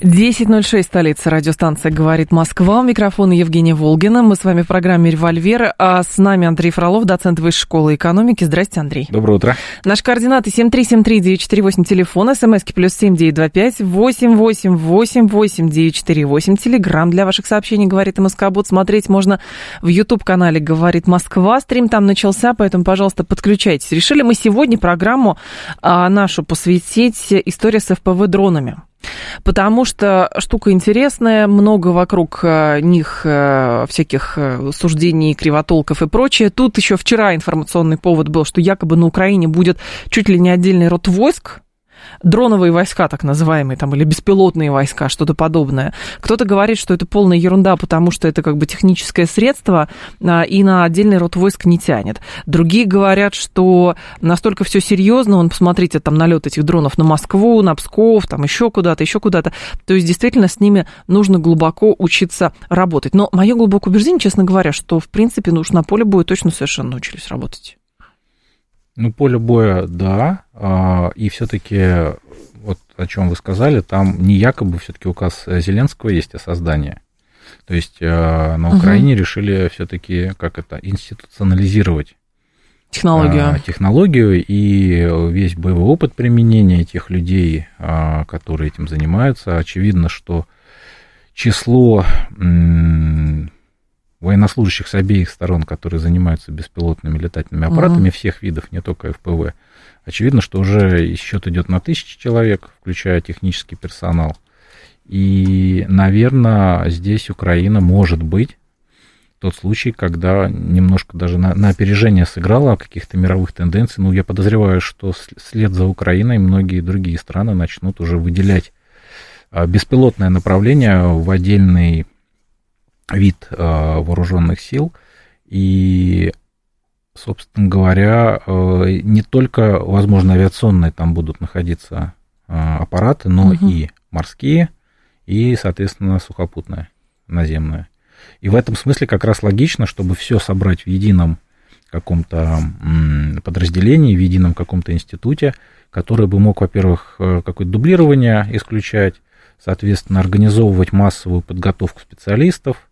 10.06, столица радиостанция «Говорит Москва». У микрофона Евгения Волгина. Мы с вами в программе «Револьвер». А с нами Андрей Фролов, доцент Высшей школы экономики. Здрасте, Андрей. Доброе утро. Наши координаты 7373948, телефон, смски плюс 7925 8888948, телеграмм для ваших сообщений «Говорит Москобот». Смотреть можно в YouTube-канале «Говорит Москва». Стрим там начался, поэтому, пожалуйста, подключайтесь. Решили мы сегодня программу а, нашу посвятить истории с ФПВ-дронами. Потому что штука интересная, много вокруг э, них э, всяких э, суждений, кривотолков и прочее. Тут еще вчера информационный повод был, что якобы на Украине будет чуть ли не отдельный род войск, дроновые войска, так называемые, там, или беспилотные войска, что-то подобное. Кто-то говорит, что это полная ерунда, потому что это как бы техническое средство а, и на отдельный род войск не тянет. Другие говорят, что настолько все серьезно, он, посмотрите, там налет этих дронов на Москву, на Псков, там еще куда-то, еще куда-то. То есть, действительно, с ними нужно глубоко учиться работать. Но мое глубокое убеждение, честно говоря, что, в принципе, ну уж на поле боя точно совершенно научились работать. Ну, поле боя, да, а, и все-таки, вот о чем вы сказали, там не якобы все-таки указ Зеленского есть о создании. То есть э, на Украине угу. решили все-таки, как это, институционализировать технологию. А, технологию и весь боевой опыт применения этих людей, а, которые этим занимаются. Очевидно, что число военнослужащих с обеих сторон, которые занимаются беспилотными летательными аппаратами угу. всех видов, не только ФПВ, очевидно, что уже счет идет на тысячи человек, включая технический персонал. И, наверное, здесь Украина может быть тот случай, когда немножко даже на, на опережение сыграла каких-то мировых тенденций. Ну, я подозреваю, что след за Украиной многие другие страны начнут уже выделять а, беспилотное направление в отдельный вид э, вооруженных сил. И, собственно говоря, э, не только, возможно, авиационные там будут находиться э, аппараты, но угу. и морские, и, соответственно, сухопутные, наземные. И в этом смысле как раз логично, чтобы все собрать в едином каком-то подразделении, в едином каком-то институте, который бы мог, во-первых, какое-то дублирование исключать, соответственно, организовывать массовую подготовку специалистов,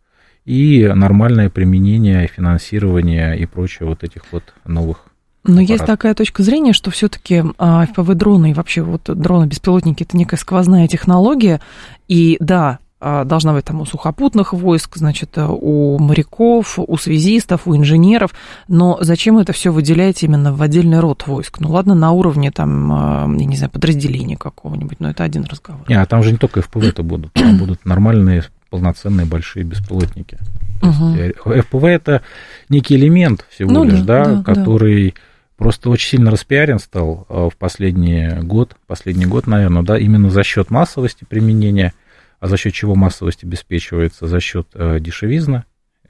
и нормальное применение, финансирование и прочее вот этих вот новых но аппарат. есть такая точка зрения, что все-таки а, FPV-дроны и вообще вот дроны-беспилотники это некая сквозная технология. И да, а, должна быть там у сухопутных войск, значит, у моряков, у связистов, у инженеров. Но зачем это все выделять именно в отдельный род войск? Ну ладно, на уровне там, а, я не знаю, подразделения какого-нибудь, но это один разговор. Не, а там же не только FPV это будут, там будут нормальные полноценные большие беспилотники. Угу. Есть, FPV это некий элемент всего ну, лишь, да, да, который да. просто очень сильно распиарен стал э, в последний год, последний год, наверное, да, именно за счет массовости применения, а за счет чего массовость обеспечивается? За счет э, дешевизны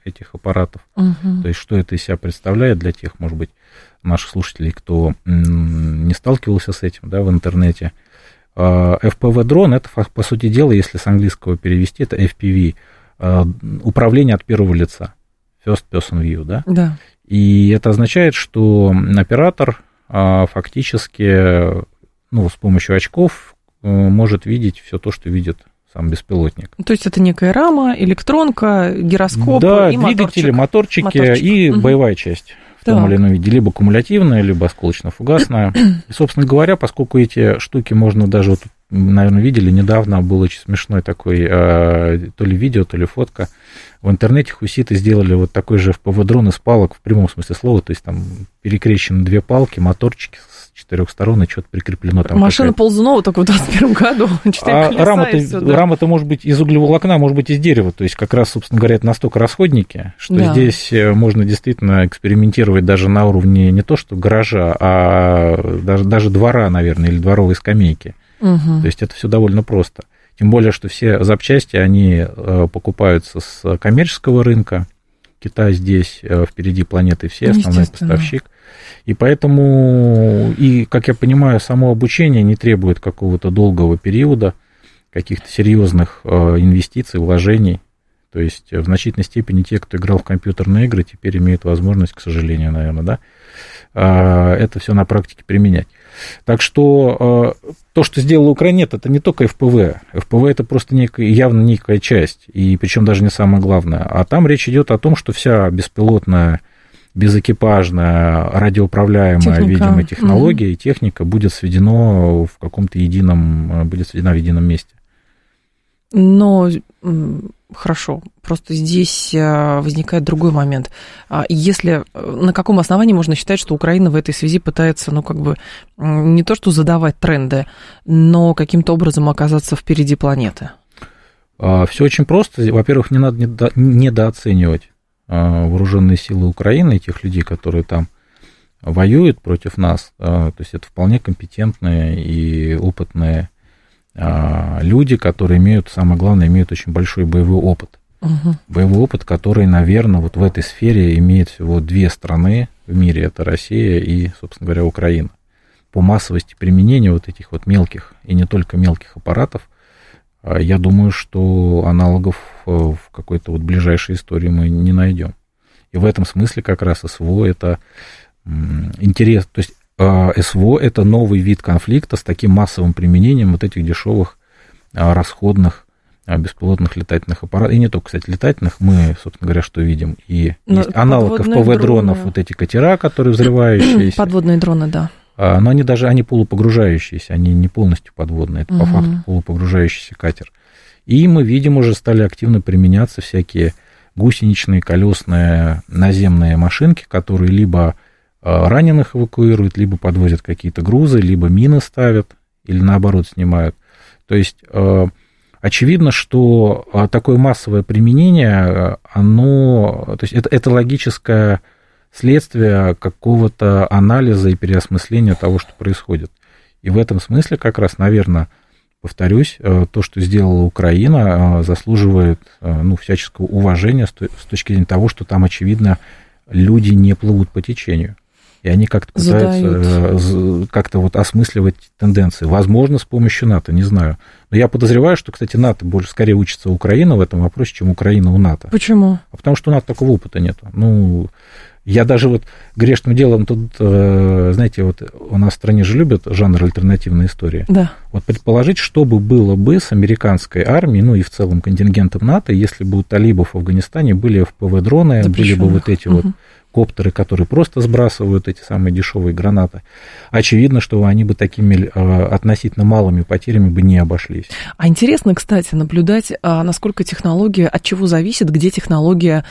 этих аппаратов. Угу. То есть, что это из себя представляет для тех, может быть, наших слушателей, кто не сталкивался с этим, да, в интернете. А, FPV-дрон, это, по сути дела, если с английского перевести, это FPV, а, управление от первого лица, first person view, да? Да. И это означает, что оператор а, фактически, ну, с помощью очков э, может видеть все то, что видит сам беспилотник. То есть это некая рама, электронка, гироскоп да, и двигатели, моторчики, моторчик. и угу. боевая часть в том или ином виде, либо кумулятивная, либо осколочно-фугасная. И, собственно говоря, поскольку эти штуки можно даже, вот, наверное, видели, недавно был очень смешной такой, э, то ли видео, то ли фотка, в интернете хуситы сделали вот такой же FPV-дрон из палок в прямом смысле слова, то есть там перекрещены две палки, моторчики четырех сторон и что-то прикреплено там. Машина Ползунова только в 21 году. А рама-то, да. рама-то может быть из углеволокна, может быть из дерева. То есть как раз, собственно говоря, это настолько расходники, что да. здесь э, можно действительно экспериментировать даже на уровне не то что гаража, а даже, даже двора, наверное, или дворовой скамейки. Угу. То есть это все довольно просто. Тем более, что все запчасти, они э, покупаются с коммерческого рынка. Китай здесь э, впереди планеты все, основной поставщик. И поэтому, и, как я понимаю, само обучение не требует какого-то долгого периода, каких-то серьезных э, инвестиций, вложений. То есть в значительной степени те, кто играл в компьютерные игры, теперь имеют возможность, к сожалению, наверное, да, э, это все на практике применять. Так что э, то, что сделала Украина, это не только ФПВ. ФПВ это просто некая, явно некая часть, и причем даже не самое главное. А там речь идет о том, что вся беспилотная безэкипажная, радиоуправляемая, техника. видимо, технология mm-hmm. и техника будет сведено в каком-то едином, будет сведена в едином месте. Но хорошо, просто здесь э, возникает другой момент. А если э, на каком основании можно считать, что Украина в этой связи пытается, ну, как бы не то что задавать тренды, но каким-то образом оказаться впереди планеты? А, Все очень просто. Во-первых, не надо недооценивать вооруженные силы Украины, тех людей, которые там воюют против нас. А, то есть это вполне компетентные и опытные а, люди, которые имеют, самое главное, имеют очень большой боевой опыт. Угу. Боевой опыт, который, наверное, вот в этой сфере имеет всего две страны в мире, это Россия и, собственно говоря, Украина. По массовости применения вот этих вот мелких и не только мелких аппаратов, а, я думаю, что аналогов э, в какой-то вот ближайшей истории мы не найдем. И в этом смысле как раз СВО это интерес, то есть а, СВО это новый вид конфликта с таким массовым применением вот этих дешевых а, расходных а, беспилотных летательных аппаратов. И не только, кстати, летательных, мы, собственно говоря, что видим. И Но есть аналог ФПВ-дронов, вот эти катера, которые взрывающиеся. Подводные дроны, да. Но они даже, они полупогружающиеся, они не полностью подводные, это угу. по факту полупогружающийся катер. И мы видим, уже стали активно применяться всякие гусеничные, колесные наземные машинки, которые либо Э, раненых эвакуируют, либо подвозят какие-то грузы, либо мины ставят, или наоборот снимают. То есть э, очевидно, что такое массовое применение, оно, то есть это, это логическое следствие какого-то анализа и переосмысления того, что происходит. И в этом смысле как раз, наверное, повторюсь, то, что сделала Украина, заслуживает ну, всяческого уважения с точки зрения того, что там, очевидно, люди не плывут по течению и они как-то пытаются Задают. как-то вот осмысливать тенденции. Возможно, с помощью НАТО, не знаю. Но я подозреваю, что, кстати, НАТО больше скорее учится Украина в этом вопросе, чем Украина у НАТО. Почему? А потому что у НАТО такого опыта нет. Ну, я даже вот грешным делом тут, э, знаете, вот у нас в стране же любят жанр альтернативной истории. Да. Вот предположить, что бы было бы с американской армией, ну и в целом контингентом НАТО, если бы у талибов в Афганистане были ФПВ-дроны, были бы вот эти угу. вот коптеры, которые просто сбрасывают эти самые дешевые гранаты. Очевидно, что они бы такими э, относительно малыми потерями бы не обошлись. А интересно, кстати, наблюдать, а, насколько технология, от чего зависит, где технология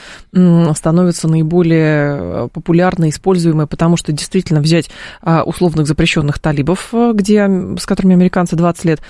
становится наиболее э, популярной, используемой, потому что действительно взять а, условных запрещенных талибов, э, где, с которыми американцы 20 лет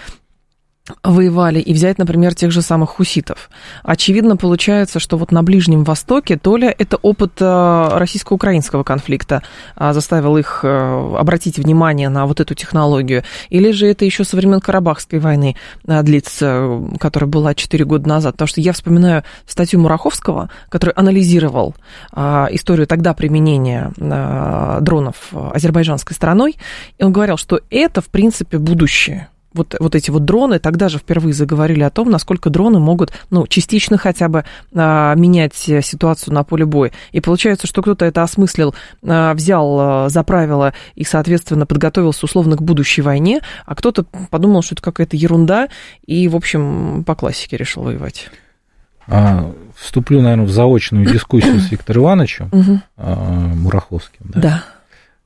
воевали, и взять, например, тех же самых хуситов. Очевидно, получается, что вот на Ближнем Востоке то ли это опыт э, российско-украинского конфликта а, заставил их э, обратить внимание на вот эту технологию, или же это еще со времен Карабахской войны э, длится, которая была 4 года назад. Потому что я вспоминаю статью Мураховского, который анализировал а, историю тогда применения дронов азербайджанской стороной, и он говорил, что это, в принципе, будущее вот, вот эти вот дроны, тогда же впервые заговорили о том, насколько дроны могут, ну, частично хотя бы а, менять ситуацию на поле боя. И получается, что кто-то это осмыслил, а, взял а, за правило и, соответственно, подготовился условно к будущей войне, а кто-то подумал, что это какая-то ерунда, и, в общем, по классике решил воевать. А, вступлю, наверное, в заочную дискуссию с Виктором Ивановичем а, Мураховским. Да. да.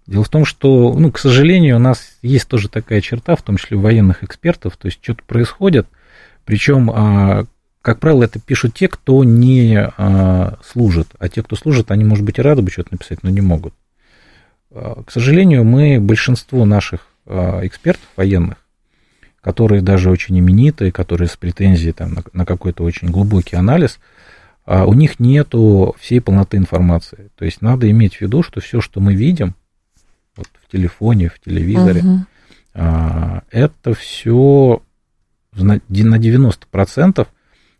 Дело в том, что, ну, к сожалению, у нас есть тоже такая черта, в том числе у военных экспертов, то есть что-то происходит, причем, а, как правило, это пишут те, кто не а, служит, а те, кто служит, они, может быть, и рады бы что-то написать, но не могут. А, к сожалению, мы, большинство наших экспертов военных, которые даже очень именитые, которые с претензией там, на, какой-то очень глубокий анализ, у них нету всей полноты информации. То есть надо иметь в виду, что все, что мы видим, вот в телефоне, в телевизоре. Угу. А, это все на 90%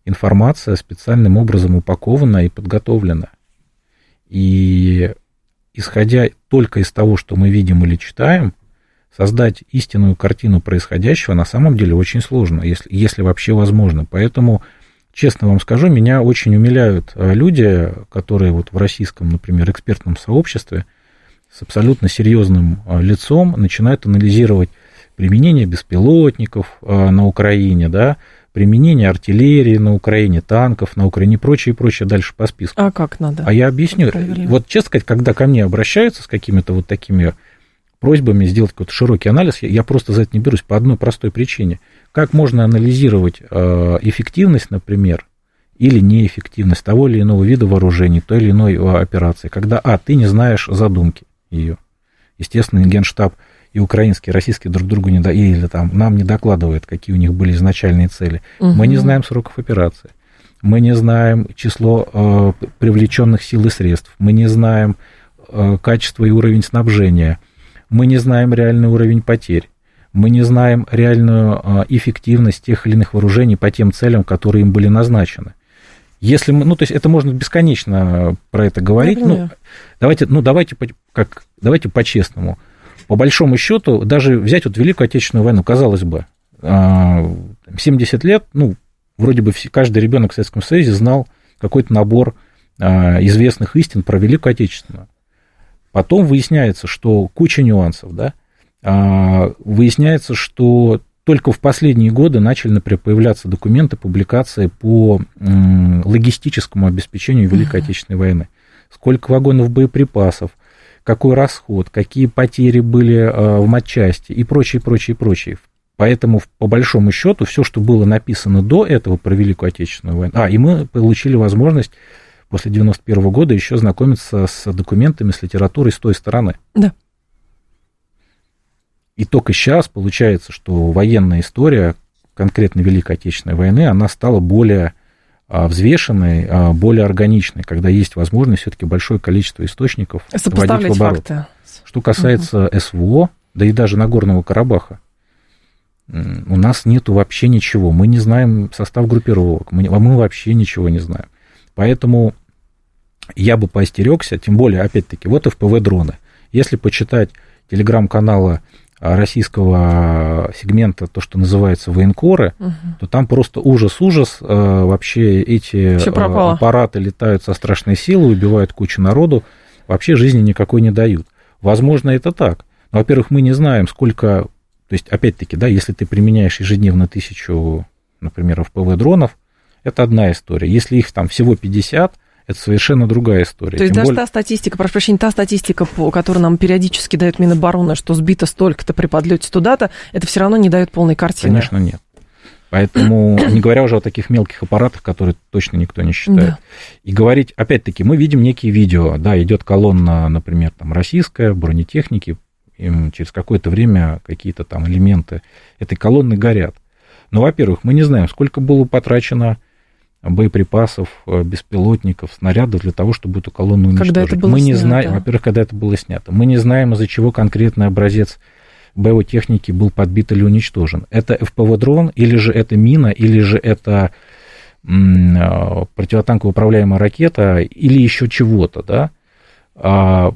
информация специальным образом упакована и подготовлена. И исходя только из того, что мы видим или читаем, создать истинную картину происходящего на самом деле очень сложно, если, если вообще возможно. Поэтому, честно вам скажу, меня очень умиляют э, люди, которые вот в российском, например, экспертном сообществе с абсолютно серьезным э, лицом начинают анализировать применение беспилотников э, на Украине, да, применение артиллерии на Украине, танков на Украине и прочее, и прочее дальше по списку. А как надо? А я объясню. Вот, честно сказать, когда ко мне обращаются с какими-то вот такими просьбами сделать какой-то широкий анализ, я, я просто за это не берусь по одной простой причине. Как можно анализировать э, эффективность, например, или неэффективность того или иного вида вооружений, той или иной операции, когда, а, ты не знаешь задумки ее. Естественно, генштаб и украинские, и российские друг другу не да, или там нам не докладывают, какие у них были изначальные цели. Угу. Мы не знаем сроков операции. Мы не знаем число э, привлеченных сил и средств. Мы не знаем э, качество и уровень снабжения мы не знаем реальный уровень потерь, мы не знаем реальную а, эффективность тех или иных вооружений по тем целям, которые им были назначены. Если мы, ну, то есть это можно бесконечно про это говорить. Ну, давайте, ну, давайте, как, давайте по-честному. По большому счету, даже взять вот Великую Отечественную войну, казалось бы, 70 а, лет, ну, вроде бы каждый ребенок в Советском Союзе знал какой-то набор а, известных истин про Великую Отечественную. Потом выясняется, что куча нюансов, да, а, выясняется, что только в последние годы начали, появляться документы, публикации по логистическому обеспечению Великой Отечественной войны. Сколько вагонов боеприпасов, какой расход, какие потери были а, в матчасти и прочее, прочее, прочее. Поэтому, по большому счету, все, что было написано до этого про Великую Отечественную войну, а, и мы получили возможность после 91 года еще знакомиться с документами, с литературой с той стороны. Да. И только сейчас получается, что военная история конкретно Великой Отечественной войны, она стала более а, взвешенной, а, более органичной, когда есть возможность все-таки большое количество источников вводить в оборот. Факты. Что касается угу. СВО, да и даже Нагорного Карабаха, у нас нету вообще ничего. Мы не знаем состав группировок, мы, мы вообще ничего не знаем. Поэтому я бы поостерегся, тем более, опять-таки, вот FPV-дроны. Если почитать телеграм-канала российского сегмента, то, что называется военкоры, угу. то там просто ужас-ужас. Э, вообще эти э, аппараты летают со страшной силой, убивают кучу народу, вообще жизни никакой не дают. Возможно, это так. Но, во-первых, мы не знаем, сколько... То есть, опять-таки, да, если ты применяешь ежедневно тысячу, например, FPV-дронов, это одна история. Если их там всего 50, это совершенно другая история. То есть Тем даже более... та статистика, прошу прощения, та статистика, которую нам периодически дает Минобороны, что сбито столько-то при подлете туда-то, это все равно не дает полной картины. Конечно, нет. Поэтому, не говоря уже о таких мелких аппаратах, которые точно никто не считает. Да. И говорить, опять-таки, мы видим некие видео, да, идет колонна, например, там, российская, бронетехники, им через какое-то время какие-то там элементы этой колонны горят. Но, во-первых, мы не знаем, сколько было потрачено боеприпасов, э, беспилотников, снарядов для того, чтобы эту колонну уничтожить. Когда это было Мы не снято? знаем, во-первых, когда это было снято. Мы не знаем, из-за чего конкретный образец боевой техники был подбит или уничтожен. Это ФПВ-дрон, или же это мина, или же это э, противотанково управляемая ракета, или еще чего-то, да. А,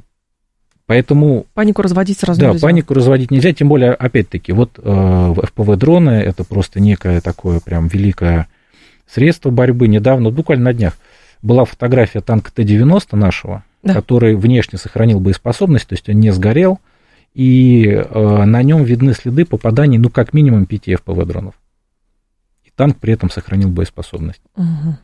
поэтому... Панику разводить сразу да, нельзя. Да, панику разводить нельзя, тем более, опять-таки, вот э, ФПВ-дроны, это просто некое такое прям великое средства борьбы. Недавно, буквально на днях, была фотография танка Т-90 нашего, да. который внешне сохранил боеспособность, то есть он не сгорел, и э, на нем видны следы попаданий, ну, как минимум, 5 ФПВ-дронов. И танк при этом сохранил боеспособность. Угу.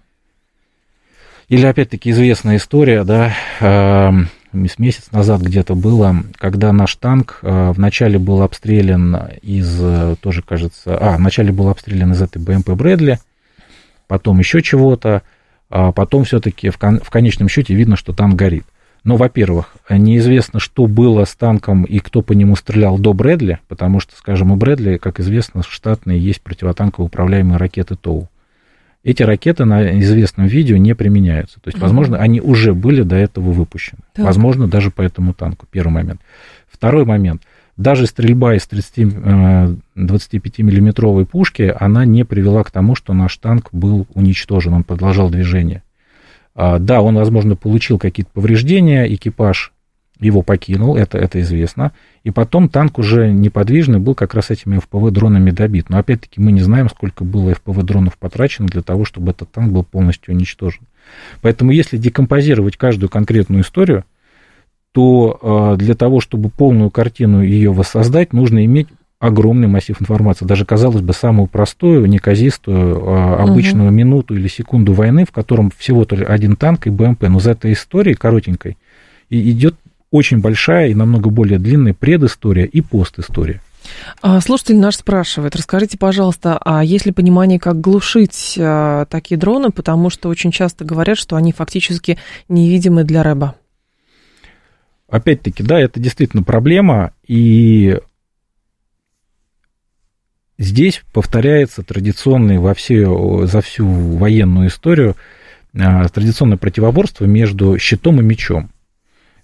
Или, опять-таки, известная история, да, э, месяц назад где-то было, когда наш танк э, вначале был обстрелян из, э, тоже кажется, а, вначале был обстрелян из этой БМП Брэдли, потом еще чего-то, а потом все-таки в, кон- в конечном счете видно, что танк горит. Но, во-первых, неизвестно, что было с танком и кто по нему стрелял до Брэдли, потому что, скажем, у Брэдли, как известно, штатные есть противотанково управляемые ракеты ТОУ. Эти ракеты на известном видео не применяются. То есть, возможно, они уже были до этого выпущены. Так. Возможно, даже по этому танку. Первый момент. Второй момент – даже стрельба из 25-миллиметровой э, пушки, она не привела к тому, что наш танк был уничтожен, он продолжал движение. А, да, он, возможно, получил какие-то повреждения, экипаж его покинул, это, это известно. И потом танк уже неподвижный был как раз этими ФПВ-дронами добит. Но опять-таки мы не знаем, сколько было ФПВ-дронов потрачено для того, чтобы этот танк был полностью уничтожен. Поэтому если декомпозировать каждую конкретную историю, то э, для того, чтобы полную картину ее воссоздать, нужно иметь огромный массив информации. Даже, казалось бы, самую простую, неказистую, э, обычную угу. минуту или секунду войны, в котором всего-то один танк и БМП. Но за этой историей коротенькой идет очень большая и намного более длинная предыстория и постистория. А, слушатель наш спрашивает, расскажите, пожалуйста, а есть ли понимание, как глушить а, такие дроны, потому что очень часто говорят, что они фактически невидимы для рэба? Опять-таки, да, это действительно проблема, и здесь повторяется традиционный во все, за всю военную историю а, традиционное противоборство между щитом и мечом.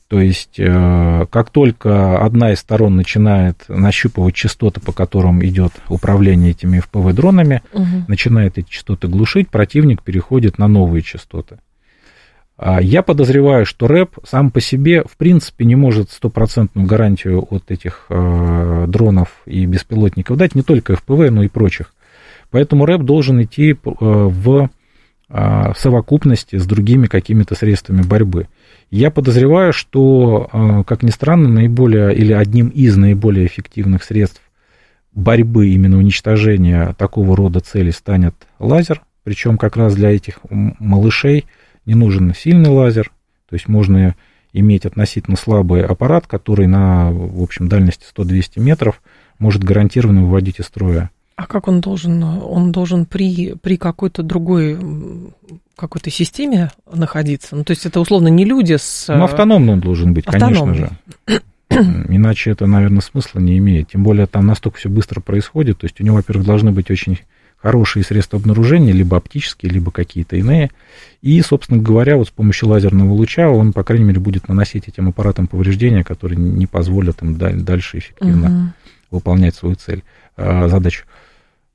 То есть, э, как только одна из сторон начинает нащупывать частоты, по которым идет управление этими FPV-дронами, угу. начинает эти частоты глушить, противник переходит на новые частоты. А я подозреваю, что рэп сам по себе, в принципе, не может стопроцентную гарантию от этих э, дронов и беспилотников дать, не только FPV, но и прочих. Поэтому рэп должен идти э, в, в совокупности с другими какими-то средствами борьбы. Я подозреваю, что, э, как ни странно, наиболее или одним из наиболее эффективных средств борьбы, именно уничтожения такого рода целей станет лазер. Причем как раз для этих малышей не нужен сильный лазер. То есть можно иметь относительно слабый аппарат, который на, в общем, дальности 100-200 метров может гарантированно выводить из строя а как он должен? Он должен при, при какой-то другой какой-то системе находиться? Ну, то есть это условно не люди с... Ну, автономный он должен быть, автономный. конечно же. Иначе это, наверное, смысла не имеет. Тем более там настолько все быстро происходит. То есть у него, во-первых, должны быть очень хорошие средства обнаружения, либо оптические, либо какие-то иные. И, собственно говоря, вот с помощью лазерного луча он, по крайней мере, будет наносить этим аппаратам повреждения, которые не позволят им дальше эффективно угу. выполнять свою цель, а, задачу.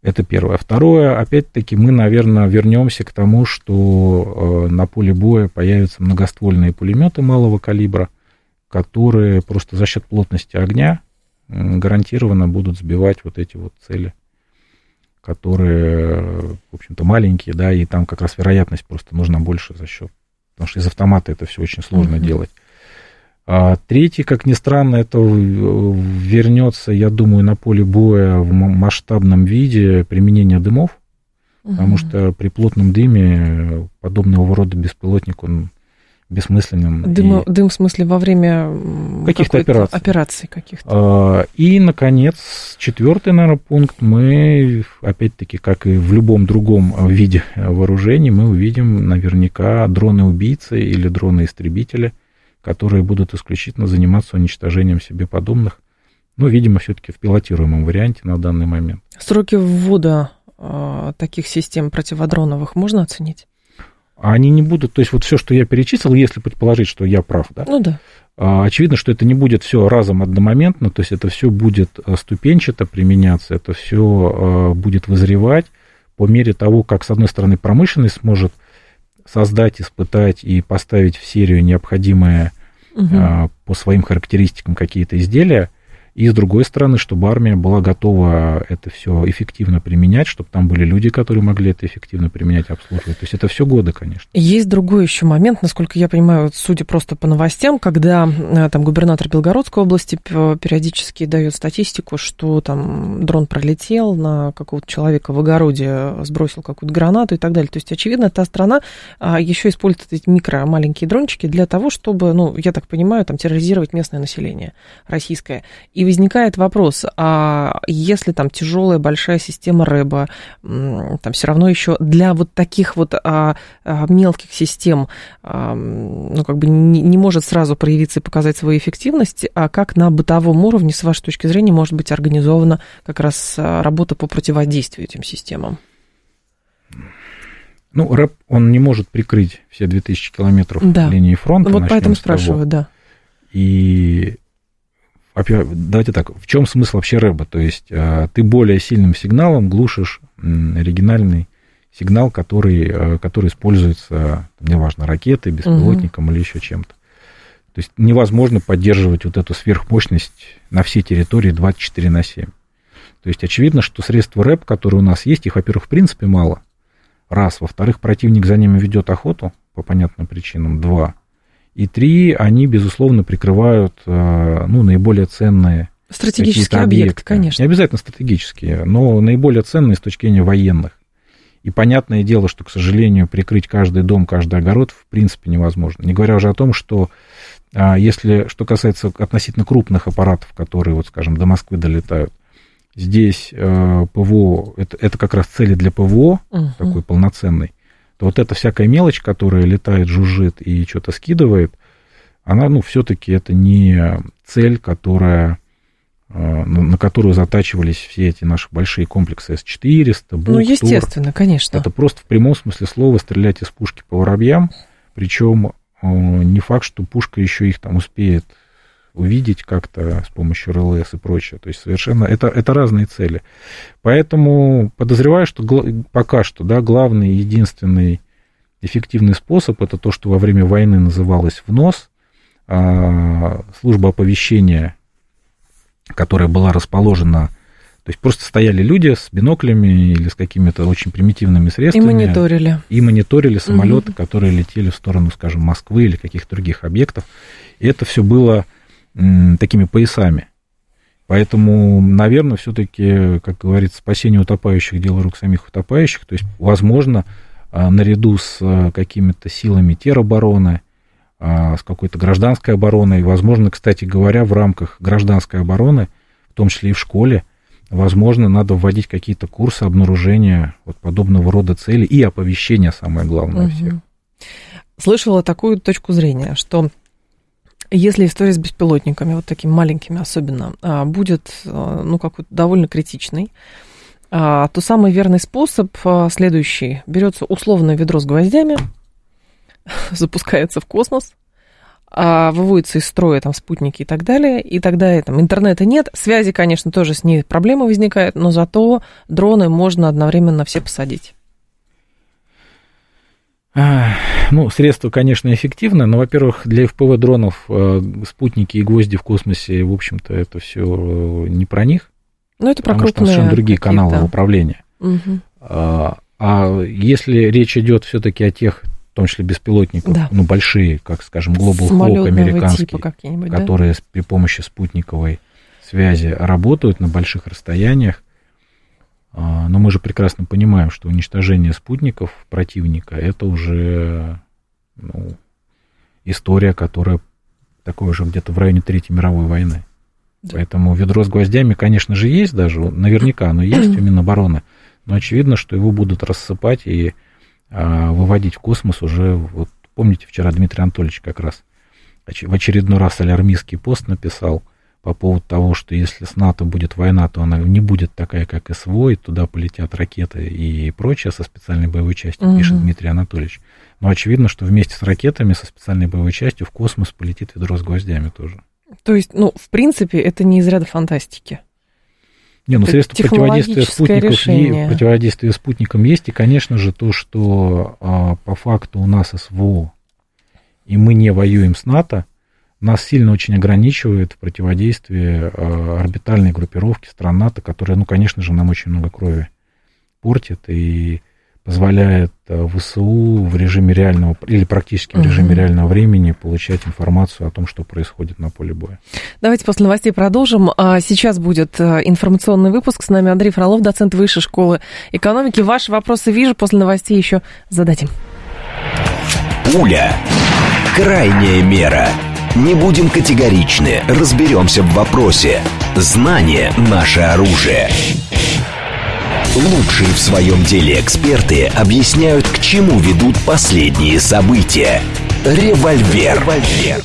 Это первое. Второе, опять-таки, мы, наверное, вернемся к тому, что э, на поле боя появятся многоствольные пулеметы малого калибра, которые просто за счет плотности огня гарантированно будут сбивать вот эти вот цели, которые, в общем-то, маленькие, да, и там как раз вероятность просто нужна больше за счет, потому что из автомата это все очень сложно mm-hmm. делать. А третий, как ни странно, это вернется, я думаю, на поле боя в масштабном виде применение дымов, угу. потому что при плотном дыме подобного рода беспилотник, он бессмысленным. Дым, и... дым в смысле во время каких-то операций. операций каких-то. А, и, наконец, четвертый, наверное, пункт. Мы, опять-таки, как и в любом другом виде вооружений, мы увидим наверняка дроны-убийцы или дроны-истребители – которые будут исключительно заниматься уничтожением себе подобных, ну, видимо, все-таки в пилотируемом варианте на данный момент. Сроки ввода э, таких систем противодроновых можно оценить? Они не будут, то есть вот все, что я перечислил, если предположить, что я прав, да? Ну да. Очевидно, что это не будет все разом одномоментно, то есть это все будет а, ступенчато применяться, это все будет вызревать по мере того, как, с одной стороны, промышленность сможет создать, испытать и поставить в серию необходимые угу. по своим характеристикам какие-то изделия, и с другой стороны, чтобы армия была готова это все эффективно применять, чтобы там были люди, которые могли это эффективно применять, обслуживать. То есть это все годы, конечно. Есть другой еще момент, насколько я понимаю, судя просто по новостям, когда э, там губернатор Белгородской области периодически дает статистику, что там дрон пролетел на какого-то человека в огороде, сбросил какую-то гранату и так далее. То есть, очевидно, та страна а, еще использует эти микро маленькие дрончики для того, чтобы, ну, я так понимаю, там терроризировать местное население российское. И возникает вопрос, а если там тяжелая большая система рэба, там все равно еще для вот таких вот а, а, мелких систем, а, ну, как бы не, не может сразу проявиться и показать свою эффективность, а как на бытовом уровне, с вашей точки зрения, может быть организована как раз а, работа по противодействию этим системам? Ну, рэп, он не может прикрыть все 2000 километров да. линии фронта. Вот поэтому спрашиваю, да. И давайте так, в чем смысл вообще рэба? То есть а, ты более сильным сигналом глушишь оригинальный сигнал, который, а, который используется, неважно, ракетой, беспилотником угу. или еще чем-то. То есть невозможно поддерживать вот эту сверхмощность на всей территории 24 на 7. То есть очевидно, что средства РЭП, которые у нас есть, их, во-первых, в принципе мало. Раз. Во-вторых, противник за ними ведет охоту по понятным причинам. Два. И три, они, безусловно, прикрывают э, ну, наиболее ценные Стратегические объекты, объекты, конечно. Не обязательно стратегические, но наиболее ценные с точки зрения военных. И понятное дело, что, к сожалению, прикрыть каждый дом, каждый огород в принципе невозможно. Не говоря уже о том, что а, если, что касается относительно крупных аппаратов, которые, вот, скажем, до Москвы долетают, здесь э, ПВО, это, это как раз цели для ПВО, угу. такой полноценный, то вот эта всякая мелочь, которая летает, жужжит и что-то скидывает, она, ну, все-таки это не цель, которая э, на которую затачивались все эти наши большие комплексы С-400, БУК, Ну, естественно, Тур. конечно. Это просто в прямом смысле слова стрелять из пушки по воробьям, причем Э, не факт, что пушка еще их там успеет увидеть как-то с помощью РЛС и прочее. То есть совершенно это, это разные цели. Поэтому подозреваю, что пока что да, главный единственный эффективный способ это то, что во время войны называлось внос. А, служба оповещения, которая была расположена то есть просто стояли люди с биноклями или с какими-то очень примитивными средствами. И мониторили. И мониторили самолеты, угу. которые летели в сторону, скажем, Москвы или каких-то других объектов. И это все было такими поясами. Поэтому, наверное, все-таки, как говорится, спасение утопающих дело рук самих утопающих. То есть, возможно, а, наряду с а, какими-то силами теробороны, а, с какой-то гражданской обороной, возможно, кстати говоря, в рамках гражданской обороны, в том числе и в школе, Возможно, надо вводить какие-то курсы обнаружения вот подобного рода целей и оповещения, самое главное, угу. всех. Слышала такую точку зрения, что если история с беспилотниками, вот такими маленькими особенно, а, будет, а, ну, какой-то довольно критичной, а, то самый верный способ следующий. Берется условное ведро с гвоздями, запускается в космос, выводятся из строя там спутники и так далее, и тогда там интернета нет, связи, конечно, тоже с ней проблемы возникают, но зато дроны можно одновременно все посадить. Ну, средство, конечно, эффективно, но, во-первых, для FPV дронов э, спутники и гвозди в космосе, в общем-то, это все не про них. Ну, это про потому крупные что совершенно другие каналы управления. Угу. А, а если речь идет все-таки о тех том числе беспилотников, да. ну, большие, как, скажем, Global Hawk американские, типа которые да? при помощи спутниковой связи работают на больших расстояниях. А, но мы же прекрасно понимаем, что уничтожение спутников противника это уже ну, история, которая такое же где-то в районе Третьей мировой войны. Да. Поэтому ведро с гвоздями, конечно же, есть даже, наверняка оно есть у Минобороны, но очевидно, что его будут рассыпать и а, выводить в космос уже, вот помните, вчера Дмитрий Анатольевич как раз в очередной раз алярмистский пост написал по поводу того, что если с НАТО будет война, то она не будет такая, как СВО, и туда полетят ракеты и прочее со специальной боевой частью, угу. пишет Дмитрий Анатольевич. Но очевидно, что вместе с ракетами со специальной боевой частью в космос полетит ведро с гвоздями тоже. То есть, ну, в принципе, это не из ряда фантастики. Не, ну средства противодействия спутников и противодействия спутникам есть, и, конечно же, то, что а, по факту у нас СВО, и мы не воюем с НАТО, нас сильно очень ограничивает в противодействии а, орбитальной группировки стран НАТО, которая, ну, конечно же, нам очень много крови портит, и позволяет э, ВСУ в режиме реального или практически в режиме реального времени получать информацию о том, что происходит на поле боя. Давайте после новостей продолжим. А сейчас будет э, информационный выпуск. С нами Андрей Фролов, доцент Высшей школы экономики. Ваши вопросы вижу, после новостей еще зададим. Пуля. Крайняя мера. Не будем категоричны, разберемся в вопросе. Знание – наше оружие. Лучшие в своем деле эксперты объясняют, к чему ведут последние события. Револьвер. Револьвер.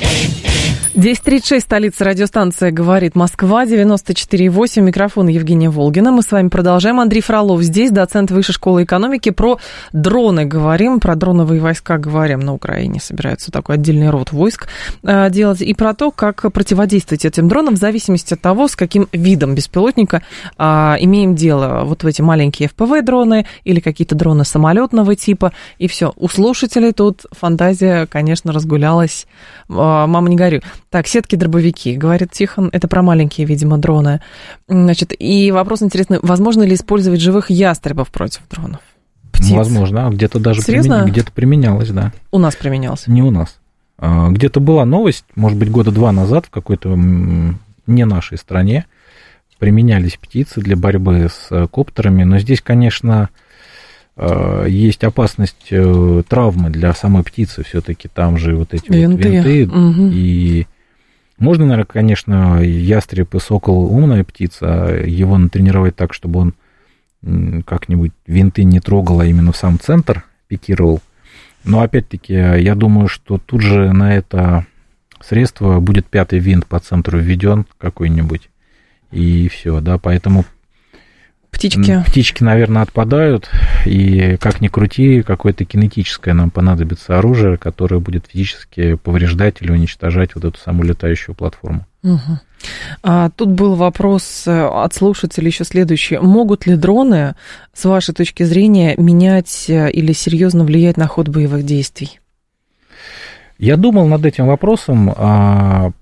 10.36, столица радиостанция «Говорит Москва», 94.8, микрофон Евгения Волгина. Мы с вами продолжаем. Андрей Фролов здесь, доцент Высшей школы экономики. Про дроны говорим, про дроновые войска говорим. На Украине собирается такой отдельный род войск э, делать. И про то, как противодействовать этим дронам в зависимости от того, с каким видом беспилотника э, имеем дело. Вот в эти маленькие FPV-дроны или какие-то дроны самолетного типа. И все. У слушателей тут фантазия, конечно, разгулялась. Э, мама, не горю. Так, сетки-дробовики, говорит Тихон, это про маленькие, видимо, дроны. Значит, и вопрос интересный, возможно ли использовать живых ястребов против дронов? Птиц. Возможно, а где-то даже примен... где-то применялось, да. У нас применялось? Не у нас. А, где-то была новость, может быть, года два назад в какой-то не нашей стране применялись птицы для борьбы с э, коптерами, но здесь, конечно, э, есть опасность э, травмы для самой птицы, все-таки там же вот эти винты, вот винты угу. и можно, наверное, конечно, ястреб и сокол умная птица, его натренировать так, чтобы он как-нибудь винты не трогал, а именно в сам центр пикировал. Но опять-таки, я думаю, что тут же на это средство будет пятый винт по центру введен какой-нибудь. И все, да, поэтому Птички. Птички, наверное, отпадают, и как ни крути, какое-то кинетическое нам понадобится оружие, которое будет физически повреждать или уничтожать вот эту самую летающую платформу. Угу. А, тут был вопрос э, от слушателей еще следующий. Могут ли дроны, с вашей точки зрения, менять э, или серьезно влиять на ход боевых действий? Я думал над этим вопросом. А,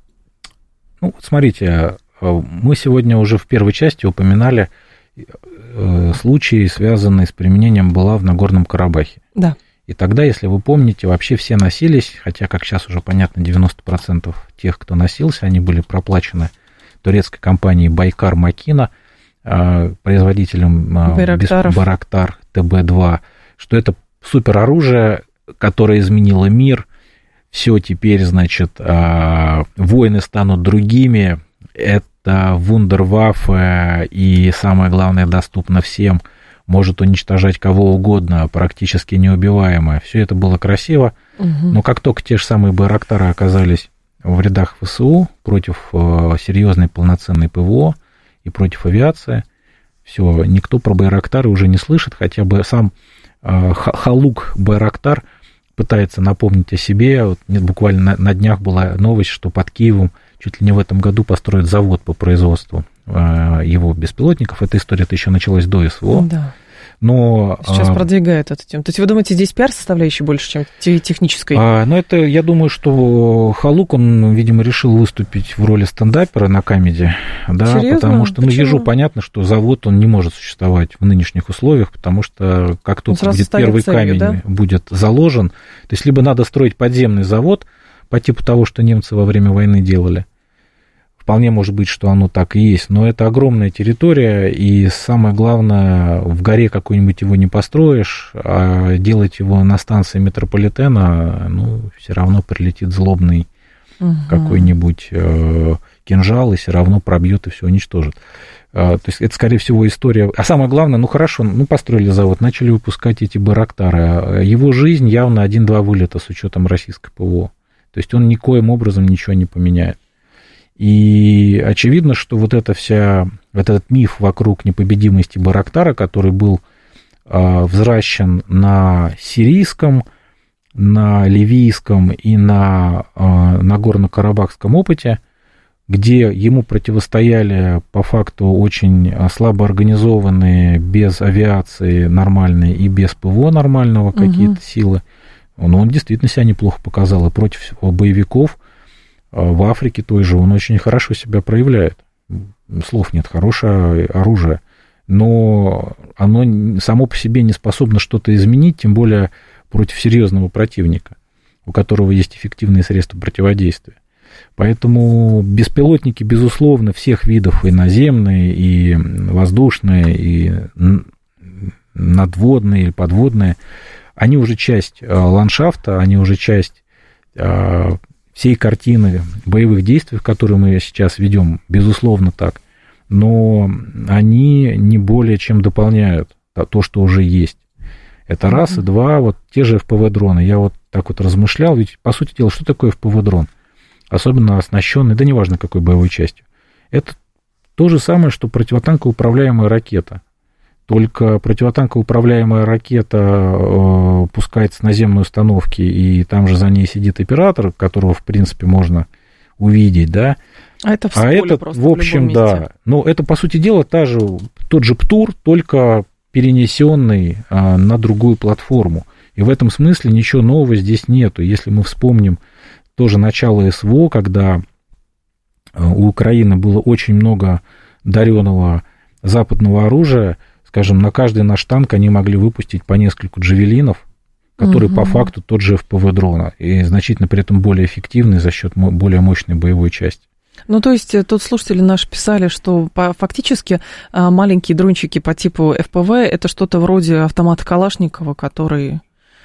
ну, смотрите, э, мы сегодня уже в первой части упоминали случаи, связанные с применением была в Нагорном Карабахе. Да. И тогда, если вы помните, вообще все носились, хотя, как сейчас уже понятно, 90% тех, кто носился, они были проплачены турецкой компанией Байкар Макина, э, производителем э, Барактар ТБ-2, что это супероружие, которое изменило мир, все теперь, значит, войны станут другими, это вундерваффе и, самое главное, доступно всем, может уничтожать кого угодно, практически неубиваемое. Все это было красиво, угу. но как только те же самые Байрактары оказались в рядах ВСУ против э, серьезной полноценной ПВО и против авиации, все, никто про Байрактары уже не слышит, хотя бы сам э, Халук Байрактар пытается напомнить о себе. Вот буквально на, на днях была новость, что под Киевом чуть ли не в этом году построят завод по производству э, его беспилотников. Эта история-то еще началась до СВО. Да. Но, Сейчас а, продвигает эту тему. То есть вы думаете, здесь пиар составляющий больше, чем технической? А, ну, это, я думаю, что Халук, он, видимо, решил выступить в роли стендапера на камеди, да, Серьезно? потому что, Почему? ну, ежу понятно, что завод, он не может существовать в нынешних условиях, потому что как только будет первый целью, камень да? будет заложен, то есть либо надо строить подземный завод по типу того, что немцы во время войны делали, Вполне может быть, что оно так и есть, но это огромная территория, и самое главное, в горе какой-нибудь его не построишь, а делать его на станции метрополитена, ну, все равно прилетит злобный угу. какой-нибудь э, кинжал и все равно пробьет и все уничтожит. Э, то есть это, скорее всего, история... А самое главное, ну хорошо, ну построили завод, начали выпускать эти барактары. Его жизнь явно один-два вылета с учетом российской ПВО. То есть он никоим образом ничего не поменяет. И очевидно, что вот эта вся, вот этот миф вокруг непобедимости Барактара, который был э, взращен на сирийском, на ливийском и на э, Нагорно-Карабахском опыте, где ему противостояли по факту очень слабо организованные, без авиации нормальной и без ПВО нормального какие-то силы, но он действительно себя неплохо показал и против боевиков, а в Африке той же он очень хорошо себя проявляет. Слов нет, хорошее оружие. Но оно само по себе не способно что-то изменить, тем более против серьезного противника, у которого есть эффективные средства противодействия. Поэтому беспилотники, безусловно, всех видов, и наземные, и воздушные, и надводные, или подводные, они уже часть э, ландшафта, они уже часть э, всей картины боевых действий, которые мы сейчас ведем, безусловно так, но они не более чем дополняют то, что уже есть. Это раз, и два, вот те же FPV-дроны. Я вот так вот размышлял, ведь, по сути дела, что такое FPV-дрон? особенно оснащенной, да неважно какой боевой частью. Это то же самое, что противотанковая управляемая ракета. Только противотанковая управляемая ракета э, пускается на земные установки, и там же за ней сидит оператор, которого, в принципе, можно увидеть, да. А это в, а это, в общем, в да. Ну, это, по сути дела, та же, тот же ПТУР, только перенесенный а, на другую платформу. И в этом смысле ничего нового здесь нету. Если мы вспомним тоже начало СВО, когда а, у Украины было очень много даренного западного оружия, скажем, на каждый наш танк они могли выпустить по нескольку джавелинов, которые угу. по факту тот же ФПВ дрона, и значительно при этом более эффективный за счет более мощной боевой части. Ну, то есть э, тут слушатели наши писали, что по, фактически а, маленькие дрончики по типу ФПВ это что-то вроде автомата Калашникова, который,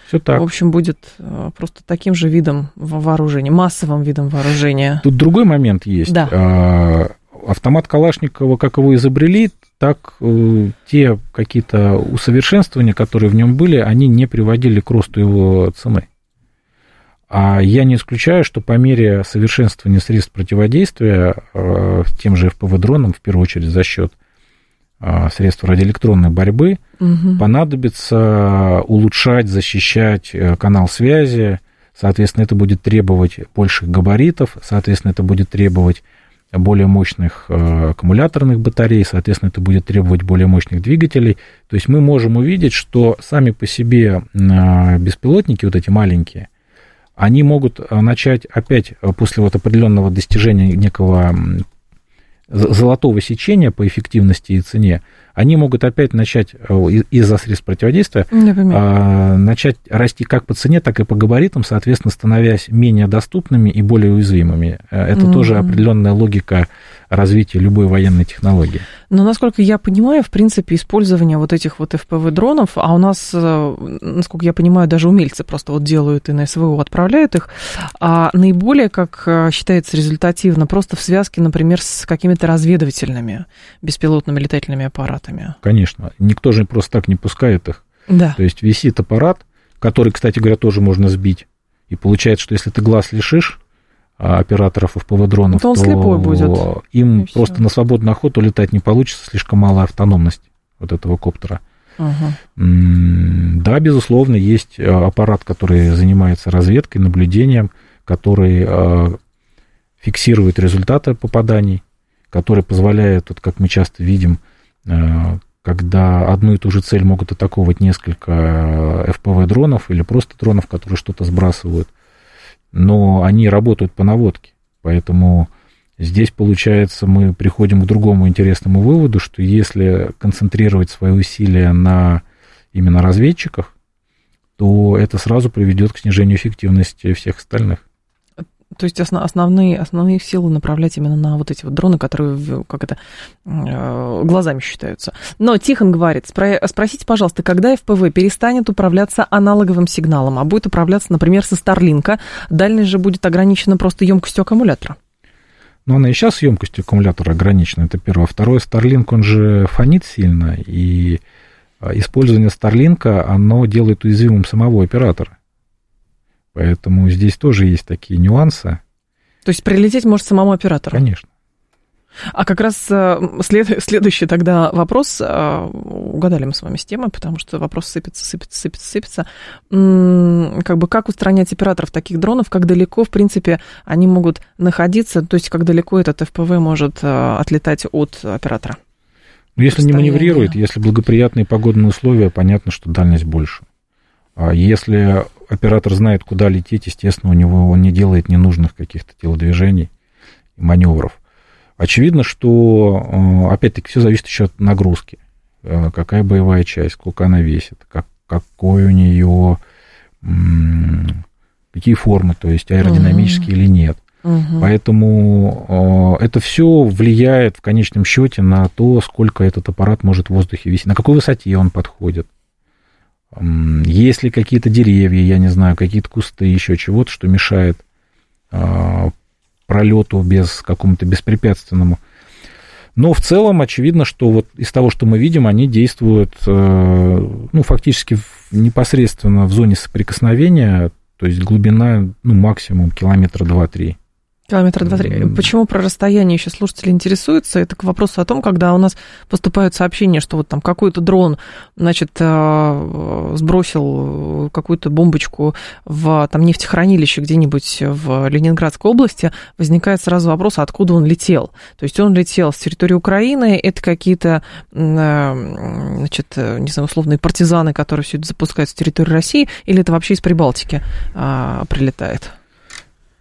Все так. в общем, будет э, просто таким же видом вооружения, массовым видом вооружения. Тут другой момент есть. Да. Автомат Калашникова, как его изобрели, так э, те какие-то усовершенствования, которые в нем были, они не приводили к росту его цены. А я не исключаю, что по мере совершенствования средств противодействия э, тем же ФПВ-дронам, в первую очередь за счет э, средств радиоэлектронной борьбы, угу. понадобится улучшать, защищать э, канал связи, соответственно, это будет требовать больших габаритов, соответственно, это будет требовать более мощных аккумуляторных батарей, соответственно, это будет требовать более мощных двигателей. То есть мы можем увидеть, что сами по себе беспилотники, вот эти маленькие, они могут э, начать опять э, после вот определенного достижения некого золотого сечения по эффективности и цене, они могут опять начать э, из-за средств противодействия а, начать расти как по цене, так и по габаритам, соответственно, становясь менее доступными и более уязвимыми. Э, это mm-hmm. тоже определенная логика развития любой военной технологии. Но, насколько я понимаю, в принципе, использование вот этих вот FPV-дронов, а у нас, э, насколько я понимаю, даже умельцы просто вот делают и на СВО отправляют их, а наиболее, как считается, результативно просто в связке, например, с какими-то разведывательными беспилотными летательными аппаратами. Конечно. Никто же просто так не пускает их. Да. То есть висит аппарат, который, кстати говоря, тоже можно сбить. И получается, что если ты глаз лишишь а, операторов FPV-дронов, то, он то слепой будет. им и просто все. на свободный охоту летать не получится, слишком малая автономность вот этого коптера. Ага. Да, безусловно, есть а, аппарат, который занимается разведкой, наблюдением, который а, фиксирует результаты попаданий, который позволяет, вот как мы часто видим, Э, когда одну и ту же цель могут атаковать несколько FPV-дронов или просто дронов, которые что-то сбрасывают, но они работают по наводке. Поэтому здесь, получается, мы приходим к другому интересному выводу, что если концентрировать свои усилия на именно разведчиках, то это сразу приведет к снижению эффективности всех остальных. То есть основ, основные, основные силы направлять именно на вот эти вот дроны, которые, как это, э, глазами считаются. Но Тихон говорит, спро- спросите, пожалуйста, когда ФПВ перестанет управляться аналоговым сигналом, а будет управляться, например, со Старлинка, дальность же будет ограничена просто емкостью аккумулятора? Ну, она и сейчас емкостью аккумулятора ограничена, это первое. Второе, Starlink, он же фонит сильно, и а, использование Starlink, оно делает уязвимым самого оператора. Поэтому здесь тоже есть такие нюансы. То есть прилететь может самому оператору? Конечно. А как раз э, след, следующий тогда вопрос, э, угадали мы с вами с темой, потому что вопрос сыпется, сыпется, сыпется, сыпется. Как бы как устранять операторов таких дронов, как далеко, в принципе, они могут находиться, то есть как далеко этот ФПВ может э, отлетать от оператора? Ну, если не маневрирует, если благоприятные погодные условия, понятно, что дальность больше. А если оператор знает, куда лететь, естественно, у него он не делает ненужных каких-то телодвижений и маневров. Очевидно, что, э, опять-таки, все зависит еще от нагрузки. Э, какая боевая часть, сколько она весит, как, какой у нее, какие формы, то есть аэродинамические угу. или нет. Угу. Поэтому э, это все влияет в конечном счете на то, сколько этот аппарат может в воздухе висеть, на какой высоте он подходит. Есть ли какие-то деревья, я не знаю, какие-то кусты, еще чего-то, что мешает а, пролету без какому-то беспрепятственному. Но в целом очевидно, что вот из того, что мы видим, они действуют э, ну, фактически непосредственно в зоне соприкосновения, то есть глубина ну, максимум километра 2-3. Километра два-три. Почему про расстояние еще слушатели интересуются? Это к вопросу о том, когда у нас поступают сообщения, что вот там какой-то дрон, значит, э, сбросил какую-то бомбочку в там нефтехранилище где-нибудь в Ленинградской области, возникает сразу вопрос, откуда он летел. То есть он летел с территории Украины, это какие-то, э, значит, э, не знаю, условные партизаны, которые все это запускают с территории России, или это вообще из Прибалтики а, прилетает?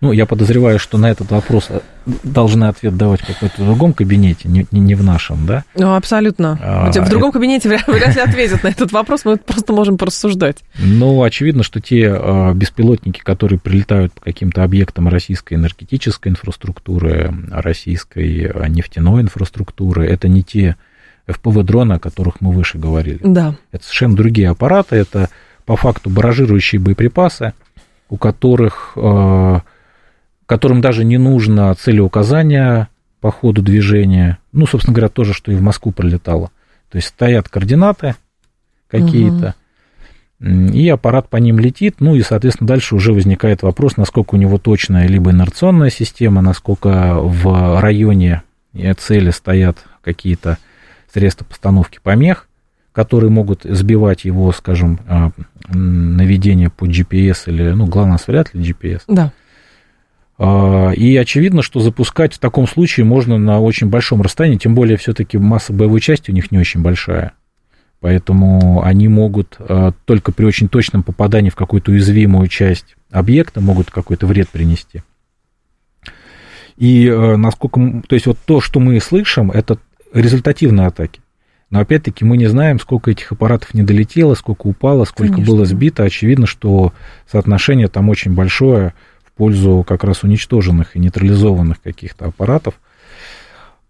Ну, я подозреваю, что на этот вопрос э, должны ответ давать в каком-то другом кабинете, не, не, не в нашем, да? Ну, абсолютно. А, в другом это... кабинете вряд, ли ответят на этот вопрос, мы просто можем порассуждать. Ну, очевидно, что те э, беспилотники, которые прилетают по каким-то объектам российской энергетической инфраструктуры, российской э, нефтяной инфраструктуры, это не те ФПВ-дроны, о которых мы выше говорили. Да. Это совершенно другие аппараты, это по факту баражирующие боеприпасы, у которых которым даже не нужно целеуказания по ходу движения. Ну, собственно говоря, тоже, что и в Москву пролетало. То есть стоят координаты какие-то, угу. и аппарат по ним летит. Ну и, соответственно, дальше уже возникает вопрос, насколько у него точная либо инерционная система, насколько в районе цели стоят какие-то средства постановки помех, которые могут сбивать его, скажем, а, наведение по GPS или, ну, главное, вряд ли GPS. Да. А, и очевидно, что запускать в таком случае можно на очень большом расстоянии, тем более все-таки масса боевой части у них не очень большая. Поэтому они могут а, только при очень точном попадании в какую-то уязвимую часть объекта могут какой-то вред принести. И а, насколько, то есть вот то, что мы слышим, это результативные атаки. Но опять-таки мы не знаем, сколько этих аппаратов не долетело, сколько упало, сколько Конечно. было сбито. Очевидно, что соотношение там очень большое пользу как раз уничтоженных и нейтрализованных каких-то аппаратов.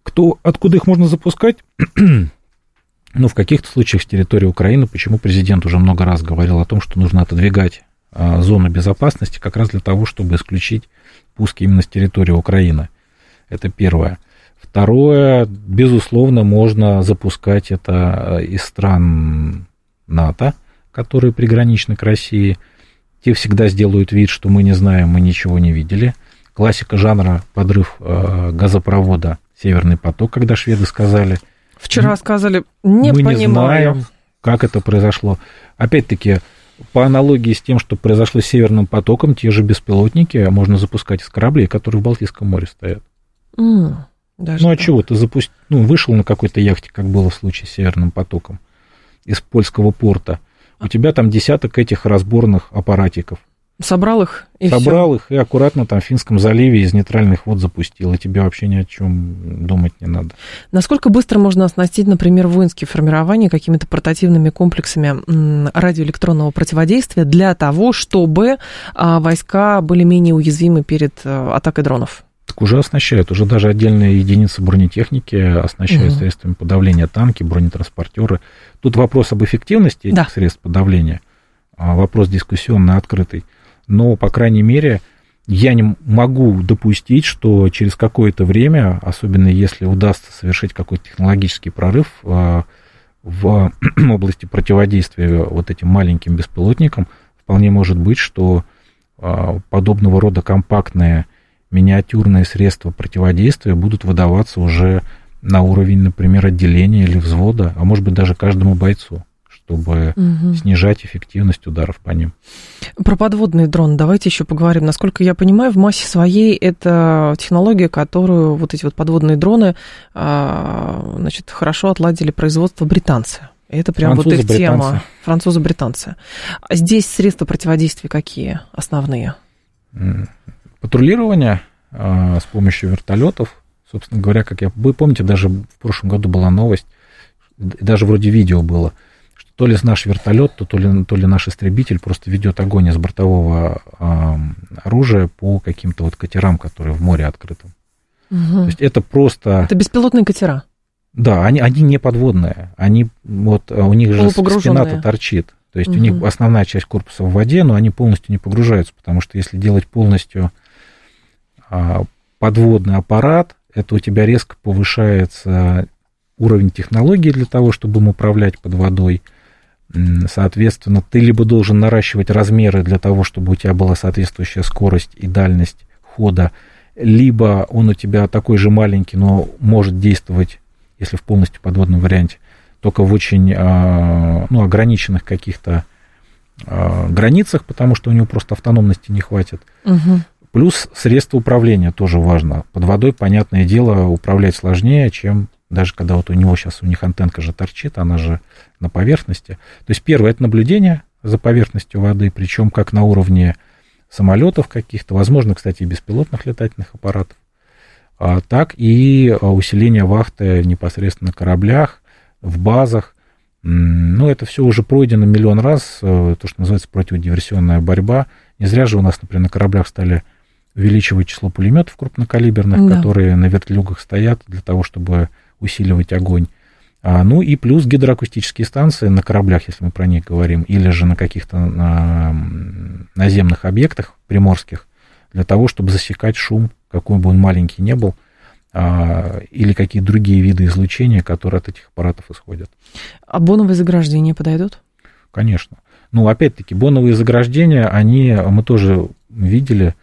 Кто, откуда их можно запускать? ну, в каких-то случаях с территории Украины, почему президент уже много раз говорил о том, что нужно отодвигать а, зону безопасности как раз для того, чтобы исключить пуски именно с территории Украины. Это первое. Второе, безусловно, можно запускать это а, из стран НАТО, которые приграничны к России – те всегда сделают вид, что мы не знаем, мы ничего не видели. Классика жанра подрыв э, газопровода Северный поток, когда шведы сказали. Вчера сказали, не мы понимаю. не знаем, как это произошло. Опять-таки, по аналогии с тем, что произошло с Северным потоком, те же беспилотники можно запускать из кораблей, которые в Балтийском море стоят. Mm, ну а чего, ты запусти... ну, вышел на какой-то яхте, как было в случае с Северным потоком, из польского порта, у тебя там десяток этих разборных аппаратиков. Собрал их и Собрал все. их и аккуратно там в Финском заливе из нейтральных вод запустил, и тебе вообще ни о чем думать не надо. Насколько быстро можно оснастить, например, воинские формирования какими-то портативными комплексами радиоэлектронного противодействия для того, чтобы а, войска были менее уязвимы перед э, атакой дронов? Так уже оснащают, уже даже отдельные единицы бронетехники оснащают угу. средствами подавления танки, бронетранспортеры. Тут вопрос об эффективности этих да. средств подавления, а вопрос дискуссионный, открытый. Но, по крайней мере, я не могу допустить, что через какое-то время, особенно если удастся совершить какой-то технологический прорыв а, в области противодействия вот этим маленьким беспилотникам, вполне может быть, что а, подобного рода компактные миниатюрные средства противодействия будут выдаваться уже на уровень, например, отделения или взвода, а может быть даже каждому бойцу чтобы угу. снижать эффективность ударов по ним. Про подводный дрон давайте еще поговорим. Насколько я понимаю, в массе своей это технология, которую вот эти вот подводные дроны а, значит, хорошо отладили производство британцы. Это прям Французы, вот их британцы. тема. Французы-британцы. А здесь средства противодействия какие основные? Патрулирование а, с помощью вертолетов. Собственно говоря, как я... Вы помните, даже в прошлом году была новость, даже вроде видео было, что то ли наш вертолет, то, то, ли, то ли наш истребитель просто ведет огонь из бортового а, оружия по каким-то вот катерам, которые в море открытом. Угу. То есть это просто... Это беспилотные катера? Да, они, они не подводные, они вот, у них же спина-то торчит. То есть угу. у них основная часть корпуса в воде, но они полностью не погружаются, потому что если делать полностью а, подводный аппарат, это у тебя резко повышается уровень технологий для того, чтобы им управлять под водой. Соответственно, ты либо должен наращивать размеры для того, чтобы у тебя была соответствующая скорость и дальность хода, либо он у тебя такой же маленький, но может действовать, если в полностью подводном варианте, только в очень а, ну, ограниченных каких-то а, границах, потому что у него просто автономности не хватит. Угу. Плюс средства управления тоже важно. Под водой, понятное дело, управлять сложнее, чем даже когда вот у него сейчас, у них антенка же торчит, она же на поверхности. То есть первое, это наблюдение за поверхностью воды, причем как на уровне самолетов каких-то, возможно, кстати, и беспилотных летательных аппаратов, а так и усиление вахты непосредственно на кораблях, в базах. Ну, это все уже пройдено миллион раз, э, то, что называется противодиверсионная борьба. Не зря же у нас, например, на кораблях стали увеличивать число пулеметов крупнокалиберных, да. которые на вертлюгах стоят для того, чтобы усиливать огонь. А, ну и плюс гидроакустические станции на кораблях, если мы про них говорим, или же на каких-то на, наземных объектах приморских, для того, чтобы засекать шум, какой бы он маленький не был, а, или какие другие виды излучения, которые от этих аппаратов исходят. А боновые заграждения подойдут? Конечно. Ну, опять-таки, боновые заграждения, они, мы тоже видели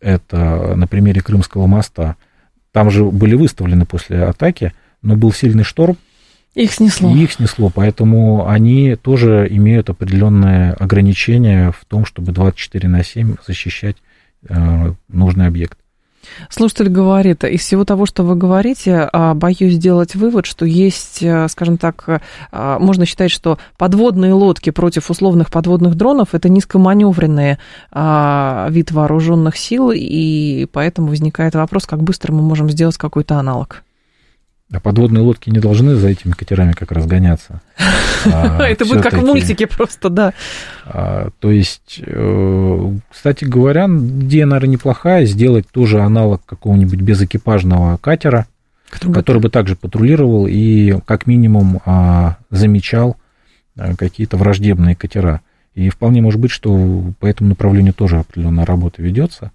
это на примере Крымского моста. Там же были выставлены после атаки, но был сильный шторм, их снесло. И их снесло, поэтому они тоже имеют определенные ограничения в том, чтобы 24 на 7 защищать э, нужный объект. Слушатель говорит, из всего того, что вы говорите, а, боюсь сделать вывод, что есть, э, скажем так, э, можно считать, что подводные лодки против условных подводных дронов это низкоманевренный а, вид вооруженных сил, и поэтому возникает вопрос, как быстро мы можем сделать какой-то аналог. А подводные лодки не должны за этими катерами как раз гоняться. А, Это будет как в мультике просто, да. А, то есть, э, кстати говоря, идея, наверное, неплохая, сделать тоже аналог какого-нибудь безэкипажного катера, который бы также патрулировал и как минимум а, замечал какие-то враждебные катера. И вполне может быть, что по этому направлению тоже определенная работа ведется.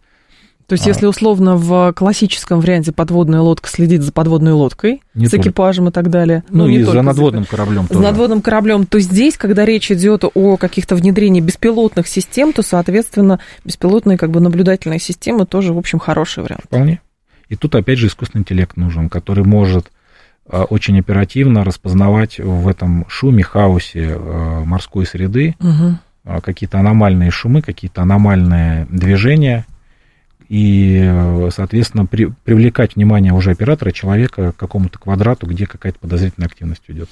То есть, а. если условно в классическом варианте подводная лодка следит за подводной лодкой, не с тоже. экипажем и так далее. Ну, ну и за надводным кораблем тоже. За надводным кораблем, то здесь, когда речь идет о каких-то внедрении беспилотных систем, то, соответственно, беспилотные как бы наблюдательные системы тоже, в общем, хороший вариант. Вполне. И тут, опять же, искусственный интеллект нужен, который может а, очень оперативно распознавать в этом шуме, хаосе а, морской среды угу. какие-то аномальные шумы, какие-то аномальные движения, и, соответственно, при, привлекать внимание уже оператора, человека к какому-то квадрату, где какая-то подозрительная активность идет.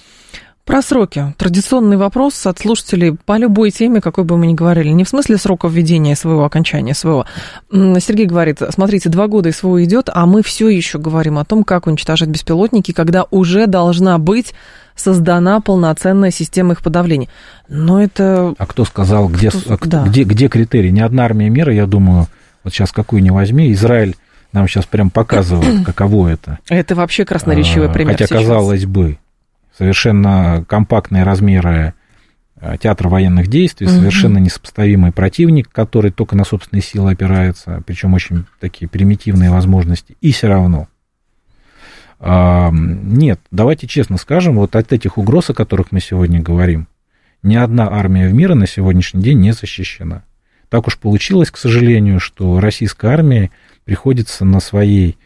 Про сроки. Традиционный вопрос от слушателей по любой теме, какой бы мы ни говорили. Не в смысле срока введения своего окончания своего. Сергей говорит, смотрите, два года СВО идет, а мы все еще говорим о том, как уничтожать беспилотники, когда уже должна быть создана полноценная система их подавления. Но это... А кто сказал, где, кто... Да. где, где критерии? Ни одна армия мира, я думаю, вот сейчас какую ни возьми, Израиль нам сейчас прям показывает, каково это. Это вообще красноречивый а, пример Хотя, сейчас. казалось бы, совершенно компактные размеры а, театра военных действий, угу. совершенно несопоставимый противник, который только на собственные силы опирается, причем очень такие примитивные возможности, и все равно. Нет, давайте честно скажем, вот от этих угроз, о которых мы сегодня говорим, ни одна армия в мире на сегодняшний день не защищена. Так уж получилось, к сожалению, что российская армия приходится на своей,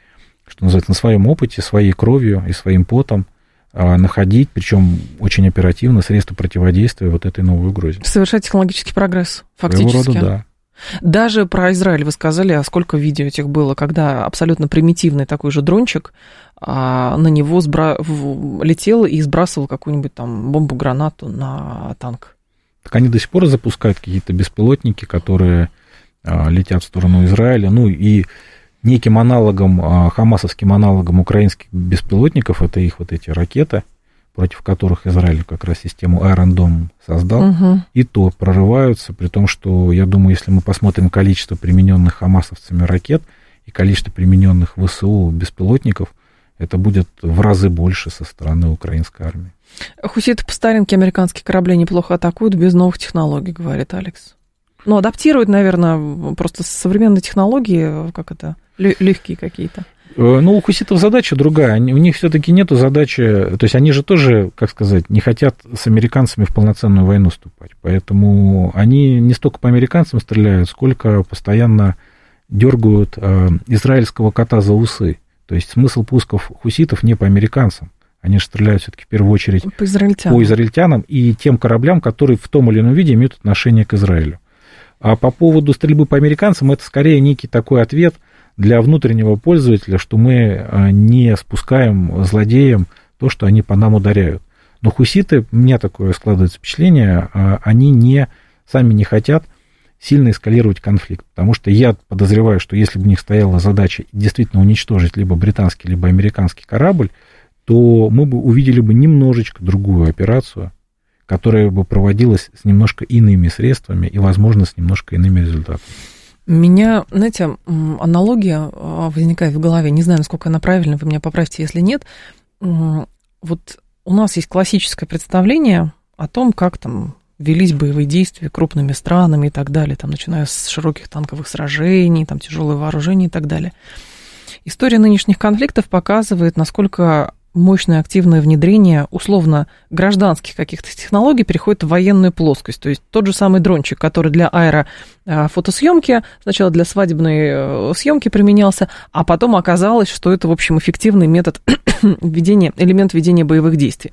что называется, на своем опыте, своей кровью и своим потом а, находить, причем очень оперативно, средства противодействия вот этой новой угрозе. Совершать технологический прогресс, фактически. Своего рода, да. Даже про Израиль вы сказали, а сколько видео этих было, когда абсолютно примитивный такой же дрончик а, на него сбра... летел и сбрасывал какую-нибудь там бомбу-гранату на танк. Так они до сих пор запускают какие-то беспилотники, которые а, летят в сторону Израиля. Ну и неким аналогом, а, хамасовским аналогом украинских беспилотников, это их вот эти ракеты, против которых Израиль как раз систему Iron Dome создал, угу. и то прорываются, при том, что, я думаю, если мы посмотрим количество примененных хамасовцами ракет и количество примененных ВСУ беспилотников, это будет в разы больше со стороны украинской армии. Хуситы по старинке американские корабли неплохо атакуют без новых технологий, говорит Алекс. Ну, адаптируют, наверное, просто современные технологии, как это, легкие какие-то. Э, ну, у хуситов задача другая. У них все-таки нету задачи. То есть они же тоже, как сказать, не хотят с американцами в полноценную войну вступать. Поэтому они не столько по американцам стреляют, сколько постоянно дергают э, израильского кота за усы. То есть смысл пусков хуситов не по американцам. Они же стреляют все-таки в первую очередь по израильтянам. по израильтянам и тем кораблям, которые в том или ином виде имеют отношение к Израилю. А по поводу стрельбы по американцам, это скорее некий такой ответ для внутреннего пользователя, что мы э, не спускаем злодеям то, что они по нам ударяют. Но хуситы, у меня такое складывается впечатление, э, они не, сами не хотят сильно эскалировать конфликт. Потому что я подозреваю, что если бы у них стояла задача действительно уничтожить либо британский, либо американский корабль, то мы бы увидели бы немножечко другую операцию, которая бы проводилась с немножко иными средствами и, возможно, с немножко иными результатами. Меня, знаете, аналогия а, возникает в голове, не знаю, насколько она правильная, вы меня поправьте, если нет. Вот у нас есть классическое представление о том, как там велись боевые действия крупными странами и так далее, там, начиная с широких танковых сражений, там, тяжелое вооружение и так далее. История нынешних конфликтов показывает, насколько мощное активное внедрение условно гражданских каких-то технологий переходит в военную плоскость. То есть тот же самый дрончик, который для аэрофотосъемки, сначала для свадебной э, съемки применялся, а потом оказалось, что это, в общем, эффективный метод ведения, элемент ведения боевых действий.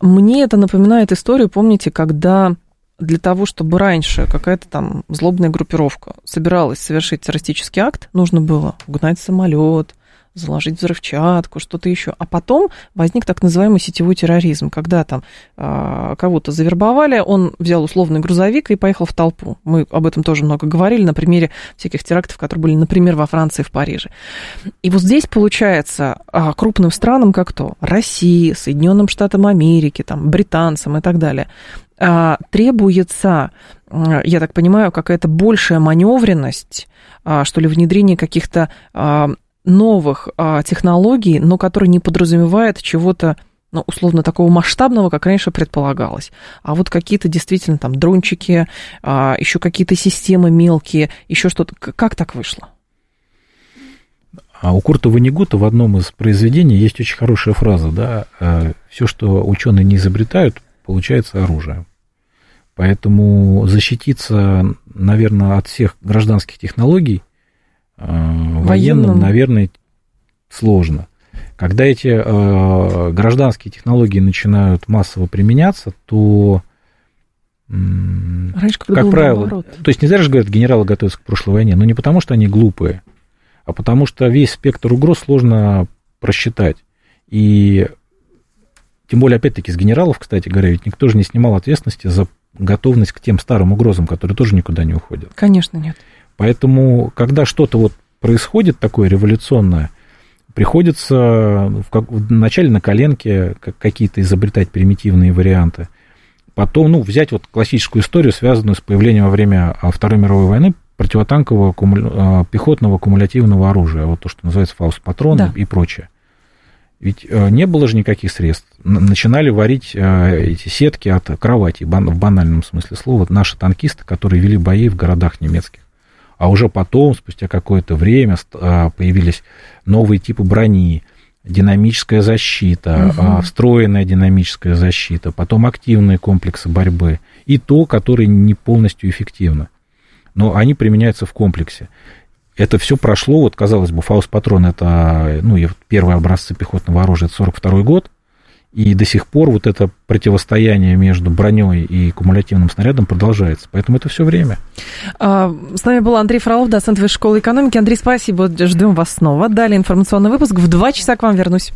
Мне это напоминает историю, помните, когда для того, чтобы раньше какая-то там злобная группировка собиралась совершить террористический акт, нужно было угнать самолет, заложить взрывчатку, что-то еще. А потом возник так называемый сетевой терроризм, когда там э, кого-то завербовали, он взял условный грузовик и поехал в толпу. Мы об этом тоже много говорили на примере всяких терактов, которые были, например, во Франции в Париже. И вот здесь получается э, крупным странам, как то России, Соединенным Штатам Америки, там, британцам и так далее, э, требуется я так понимаю, какая-то большая маневренность, что ли, внедрение каких-то новых а, технологий, но которые не подразумевают чего-то ну, условно, такого масштабного, как раньше предполагалось. А вот какие-то действительно там дрончики, а, еще какие-то системы мелкие, еще что-то. Как так вышло? А у Курта Ванигута в одном из произведений есть очень хорошая фраза, да, «Э, все, что ученые не изобретают, получается оружие. Поэтому защититься, наверное, от всех гражданских технологий военным, военным, наверное, сложно. Когда эти э, гражданские технологии начинают массово применяться, то, Раньше, как правило, наоборот. то есть не зря же говорят, генералы готовятся к прошлой войне, но не потому, что они глупые, а потому что весь спектр угроз сложно просчитать. И тем более, опять-таки, с генералов, кстати говоря, ведь никто же не снимал ответственности за готовность к тем старым угрозам, которые тоже никуда не уходят. Конечно, нет. Поэтому, когда что-то вот происходит такое революционное, приходится в как, вначале на коленке какие-то изобретать примитивные варианты. Потом, ну, взять вот классическую историю, связанную с появлением во время а, Второй мировой войны противотанкового куму... пехотного кумулятивного оружия, вот то, что называется фауст-патроны да. и прочее. Ведь э, не было же никаких средств. Начинали варить э, эти сетки от кровати, в банальном смысле слова, наши танкисты, которые вели бои в городах немецких. А уже потом, спустя какое-то время, а, появились новые типы брони, динамическая защита, угу. встроенная динамическая защита, потом активные комплексы борьбы и то, которое не полностью эффективно. Но они применяются в комплексе. Это все прошло, вот казалось бы, фаус-патрон это, ну, первые образцы пехотного оружия, это 42 год, и до сих пор вот это противостояние между броней и кумулятивным снарядом продолжается. Поэтому это все время. А, с нами был Андрей Фролов, доцент Высшей школы экономики. Андрей, спасибо. Ждем вас снова. Далее информационный выпуск. В два часа к вам вернусь.